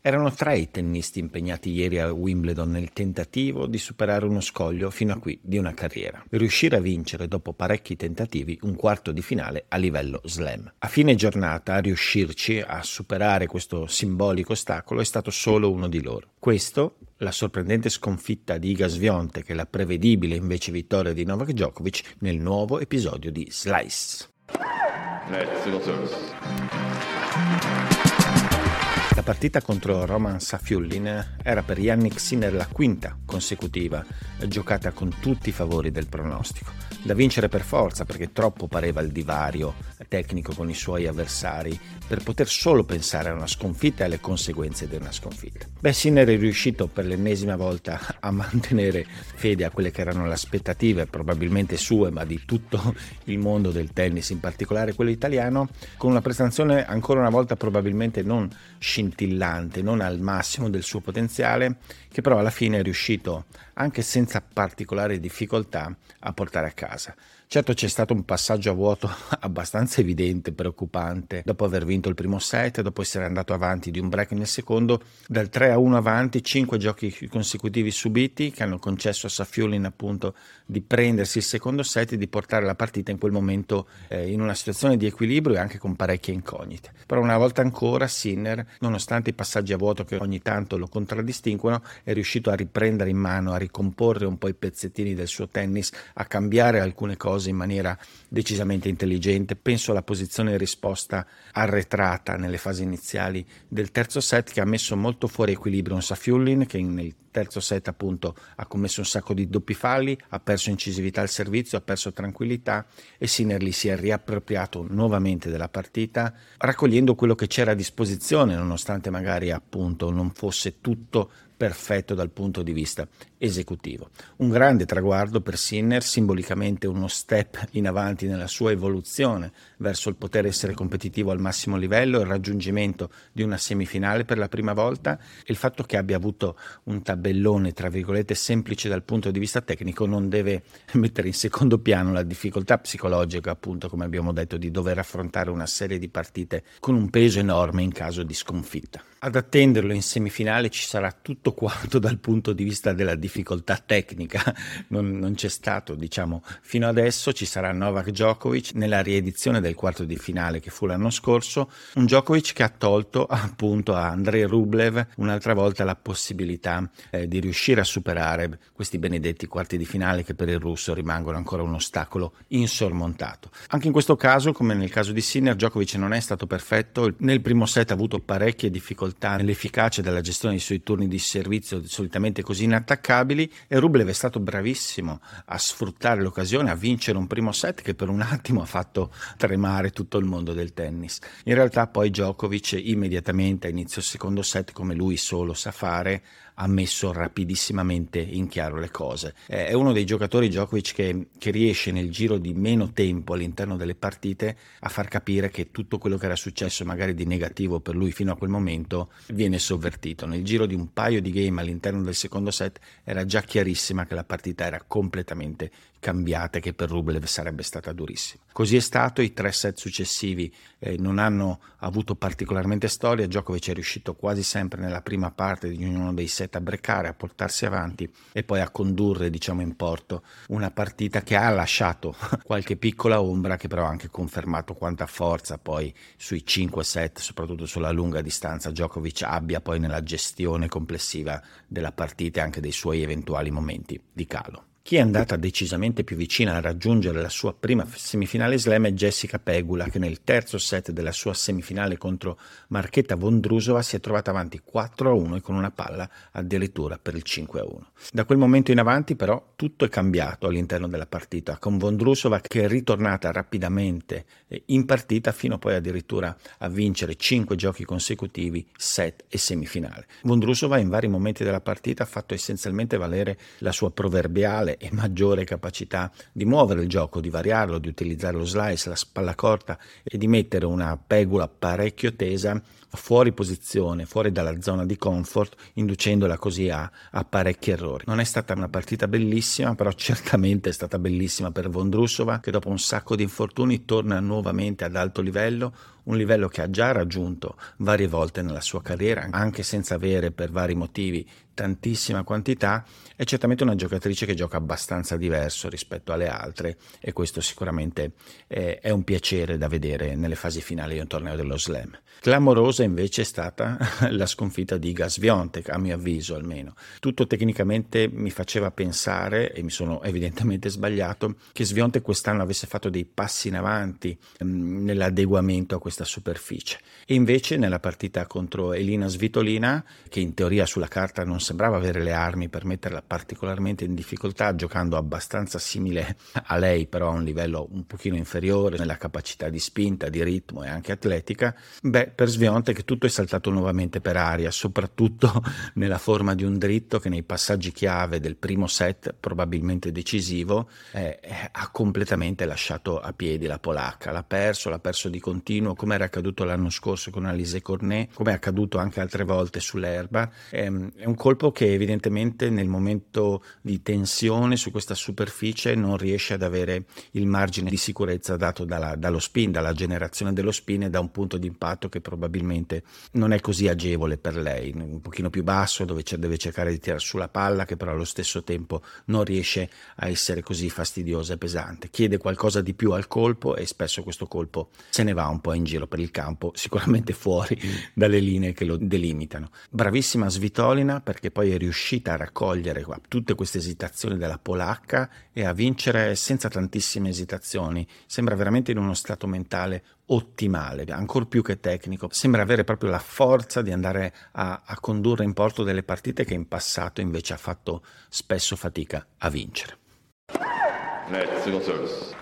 Erano tre i tennisti impegnati ieri a Wimbledon nel tentativo di superare uno scoglio fino a qui di una carriera, riuscire a vincere dopo parecchi tentativi un quarto di finale a livello slam. A fine giornata a riuscirci a superare questo simbolico ostacolo è stato solo uno di loro. Questo la sorprendente sconfitta di Iga Sviontek e la prevedibile invece vittoria di Novak Djokovic nel nuovo episodio di Slice. La partita contro Roman Safiullin era per Yannick Sinner la quinta consecutiva, giocata con tutti i favori del pronostico. Da vincere per forza perché troppo pareva il divario tecnico con i suoi avversari per poter solo pensare a una sconfitta e alle conseguenze di una sconfitta. Beh, Sinner è riuscito per l'ennesima volta a mantenere fede a quelle che erano le aspettative, probabilmente sue, ma di tutto il mondo del tennis, in particolare quello italiano, con una prestazione ancora una volta probabilmente non scintillante, non al massimo del suo potenziale, che però alla fine è riuscito, anche senza particolari difficoltà, a portare a casa. Certo c'è stato un passaggio a vuoto abbastanza evidente, preoccupante, dopo aver vinto il primo set, dopo essere andato avanti di un break nel secondo, dal 3 a 1 avanti, 5 giochi consecutivi subiti che hanno concesso a Safiulin appunto di prendersi il secondo set e di portare la partita in quel momento eh, in una situazione di equilibrio e anche con parecchie incognite. Però una volta ancora Sinner, nonostante i passaggi a vuoto che ogni tanto lo contraddistinguono, è riuscito a riprendere in mano, a ricomporre un po' i pezzettini del suo tennis, a cambiare alcune cose in maniera decisamente intelligente. Penso alla posizione risposta arretrata nelle fasi iniziali del terzo set che ha messo molto fuori equilibrio un Safiullin che nel terzo set appunto ha commesso un sacco di doppi falli, ha perso incisività al servizio, ha perso tranquillità e Sinnerli si è riappropriato nuovamente della partita raccogliendo quello che c'era a disposizione nonostante magari appunto non fosse tutto perfetto dal punto di vista esecutivo. Un grande traguardo per Sinner, simbolicamente uno step in avanti nella sua evoluzione verso il poter essere competitivo al massimo livello, il raggiungimento di una semifinale per la prima volta e il fatto che abbia avuto un tabellone, tra virgolette, semplice dal punto di vista tecnico non deve mettere in secondo piano la difficoltà psicologica, appunto, come abbiamo detto, di dover affrontare una serie di partite con un peso enorme in caso di sconfitta. Ad attenderlo in semifinale ci sarà tutto quanto dal punto di vista della difficoltà tecnica, non, non, c'è stato, diciamo, fino adesso ci sarà Novak Djokovic nella riedizione del quarto di finale che fu l'anno scorso, un Djokovic che ha tolto appunto a Andrei Rublev un'altra volta la possibilità eh, di riuscire a superare questi benedetti quarti di finale che per il russo rimangono ancora un ostacolo insormontato. Anche in questo caso, come nel caso di Sinner, Djokovic non è stato perfetto, nel primo set ha avuto parecchie difficoltà difficoltà nell'efficacia della gestione dei suoi turni di servizio solitamente così inattaccabili e Rublev è stato bravissimo a sfruttare l'occasione, a vincere un primo set che per un attimo ha fatto tremare tutto il mondo del tennis. In realtà poi Djokovic immediatamente a inizio secondo set, come lui solo sa fare, ha messo rapidissimamente in chiaro le cose. È uno dei giocatori Djokovic che, che, riesce nel giro di meno tempo all'interno delle partite a far capire che tutto quello che era successo magari di negativo per lui fino a quel momento viene sovvertito. Nel giro di un paio di game all'interno del secondo set era già chiarissima che la partita era completamente cambiata e che per Rublev sarebbe stata durissima. Così è stato, i tre set successivi eh, non hanno avuto particolarmente storia, Djokovic è riuscito quasi sempre nella prima parte di ognuno dei set a breccare, a portarsi avanti e poi a condurre diciamo in porto una partita che ha lasciato qualche piccola ombra che però ha anche confermato quanta forza poi sui cinque set, soprattutto sulla lunga distanza, Djokovic abbia poi nella gestione complessiva della partita e anche dei suoi eventuali momenti di calo. Chi è andata decisamente più vicina a raggiungere la sua prima semifinale slam è Jessica Pegula, che nel terzo set della sua semifinale contro Marchetta Vondrusova si è trovata avanti 4-1 e con una palla addirittura per il 5-1. Da quel momento in avanti però tutto è cambiato all'interno della partita, con Vondrusova che è ritornata rapidamente in partita fino poi addirittura a vincere 5 giochi consecutivi, set e semifinale. Vondrusova in vari momenti della partita ha fatto essenzialmente valere la sua proverbiale e maggiore capacità di muovere il gioco, di variarlo, di utilizzare lo slice, la spalla corta e di mettere una pegula parecchio tesa fuori posizione, fuori dalla zona di comfort, inducendola così a, a, parecchi errori. Non è stata una partita bellissima, però certamente è stata bellissima per Vondrusova, che dopo un sacco di infortuni torna nuovamente ad alto livello, un livello che ha già raggiunto varie volte nella sua carriera, anche senza avere per vari motivi tantissima quantità, è certamente una giocatrice che gioca abbastanza diverso rispetto alle altre e questo sicuramente è, un piacere da vedere nelle fasi finali di un torneo dello slam. Clamorosa invece è stata la sconfitta di Gasviontek, a mio avviso almeno. Tutto tecnicamente mi faceva pensare, e mi sono evidentemente sbagliato, che Sviontek quest'anno avesse fatto dei passi in avanti mh, nell'adeguamento a questa superficie. E invece nella partita contro Elina Svitolina, che in teoria sulla carta non sembrava avere le armi per metterla particolarmente in difficoltà, giocando abbastanza simile a lei, però a un livello un pochino inferiore nella capacità di spinta, di ritmo e anche atletica, beh, per Svionte che tutto è saltato nuovamente per aria, soprattutto nella forma di un dritto che nei passaggi chiave del primo set, probabilmente decisivo, eh, ha completamente lasciato a piedi la polacca, l'ha perso, l'ha perso di continuo, come era accaduto l'anno scorso con Alice Cornet, come è accaduto anche altre volte sull'erba. È, è un colpo che evidentemente nel momento di tensione su questa superficie non riesce ad avere il margine di sicurezza dato dalla, dallo spin, dalla generazione dello spin e da un punto di impatto che probabilmente non è così agevole per lei, un pochino più basso dove deve cercare di tirare sulla palla che però allo stesso tempo non riesce a essere così fastidiosa e pesante. Chiede qualcosa di più al colpo e spesso questo colpo se ne va un po' in giro per il campo, sicuramente fuori dalle linee che lo delimitano. Bravissima Svitolina perché poi è riuscita a raccogliere tutte queste esitazioni della polacca e a vincere senza tantissime esitazioni. Sembra veramente in uno stato mentale ottimale, ancora più che tecnico. Sembra avere proprio la forza di andare a, a condurre in porto delle partite che in passato invece ha fatto spesso fatica a vincere. Net single service.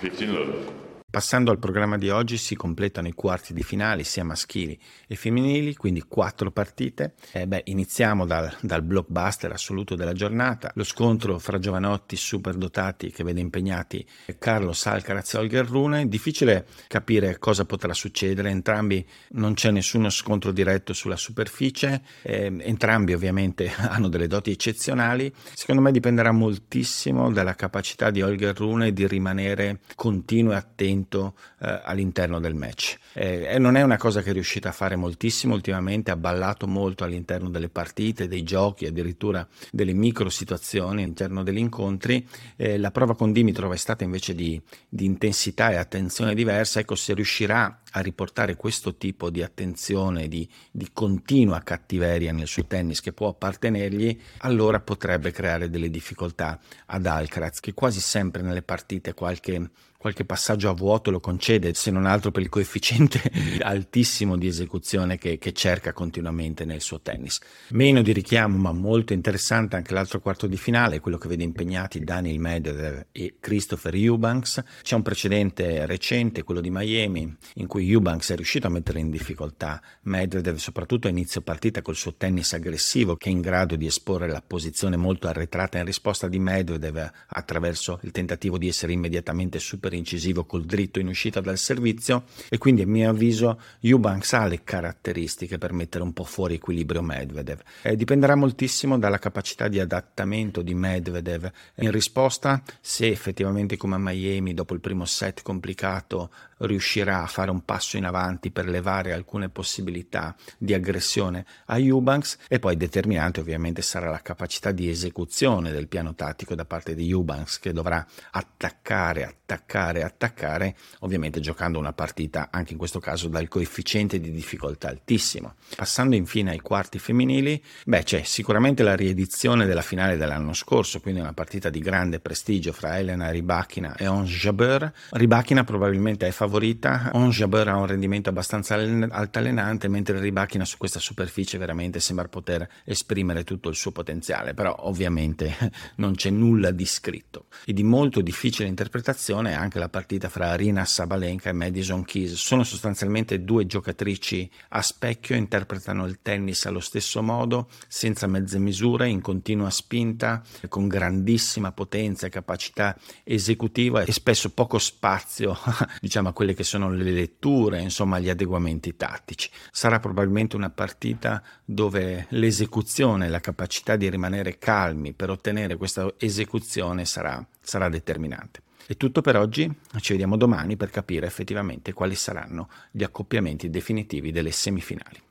15 love. Passando al programma di oggi si completano i quarti di finale sia maschili e femminili, quindi quattro partite. Eh beh, iniziamo dal, dal, blockbuster assoluto della giornata, lo scontro fra giovanotti superdotati che vede impegnati Carlos Alcaraz e Olger Rune. Difficile capire cosa potrà succedere, entrambi non c'è nessuno scontro diretto sulla superficie, eh, entrambi ovviamente hanno delle doti eccezionali. Secondo me dipenderà moltissimo dalla capacità di Olger Rune di rimanere continuo e attento movimento eh, all'interno del match. Eh, non è una cosa che è riuscita a fare moltissimo ultimamente, ha ballato molto all'interno delle partite, dei giochi, addirittura delle micro situazioni all'interno degli incontri. Eh, la prova con Dimitrov è stata invece di, di intensità e attenzione diversa, ecco se riuscirà a riportare questo tipo di attenzione, di, di continua cattiveria nel suo tennis che può appartenergli, allora potrebbe creare delle difficoltà ad Alcaraz, che quasi sempre nelle partite qualche qualche passaggio a vuoto lo concede, se non altro per il coefficiente altissimo di esecuzione che, che, cerca continuamente nel suo tennis. Meno di richiamo, ma molto interessante anche l'altro quarto di finale, quello che vede impegnati Daniel Medvedev e Christopher Eubanks. C'è un precedente recente, quello di Miami, in cui Eubanks è riuscito a mettere in difficoltà Medvedev, soprattutto a inizio partita col suo tennis aggressivo, che è in grado di esporre la posizione molto arretrata in risposta di Medvedev attraverso il tentativo di essere immediatamente superiore super incisivo col dritto in uscita dal servizio e quindi a mio avviso Eubanks ha le caratteristiche per mettere un po' fuori equilibrio Medvedev. Eh, dipenderà moltissimo dalla capacità di adattamento di Medvedev in risposta se effettivamente come a Miami dopo il primo set complicato riuscirà a fare un passo in avanti per levare alcune possibilità di aggressione a Eubanks e poi determinante ovviamente sarà la capacità di esecuzione del piano tattico da parte di Eubanks che dovrà attaccare, attaccare, attaccare, ovviamente giocando una partita anche in questo caso dal coefficiente di difficoltà altissimo. Passando infine ai quarti femminili, beh c'è sicuramente la riedizione della finale dell'anno scorso, quindi una partita di grande prestigio fra Elena Ribachina e Ons Jabeur. Ribachina probabilmente è favorita, Ons Jabeur ha un rendimento abbastanza altalenante, mentre Ribachina su questa superficie veramente sembra poter esprimere tutto il suo potenziale, però ovviamente non c'è nulla di scritto. E di molto difficile interpretazione è anche la partita fra Arina Sabalenka e Madison Keys. Sono sostanzialmente due giocatrici a specchio, interpretano il tennis allo stesso modo, senza mezze misure, in continua spinta, con grandissima potenza e capacità esecutiva e spesso poco spazio, diciamo, a quelle che sono le letture, insomma, gli adeguamenti tattici. Sarà probabilmente una partita dove l'esecuzione, la capacità di rimanere calmi per ottenere questa esecuzione sarà, sarà determinante. È tutto per oggi, ci vediamo domani per capire effettivamente quali saranno gli accoppiamenti definitivi delle semifinali.